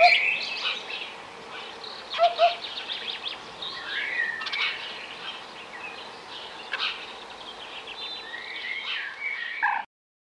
Woo!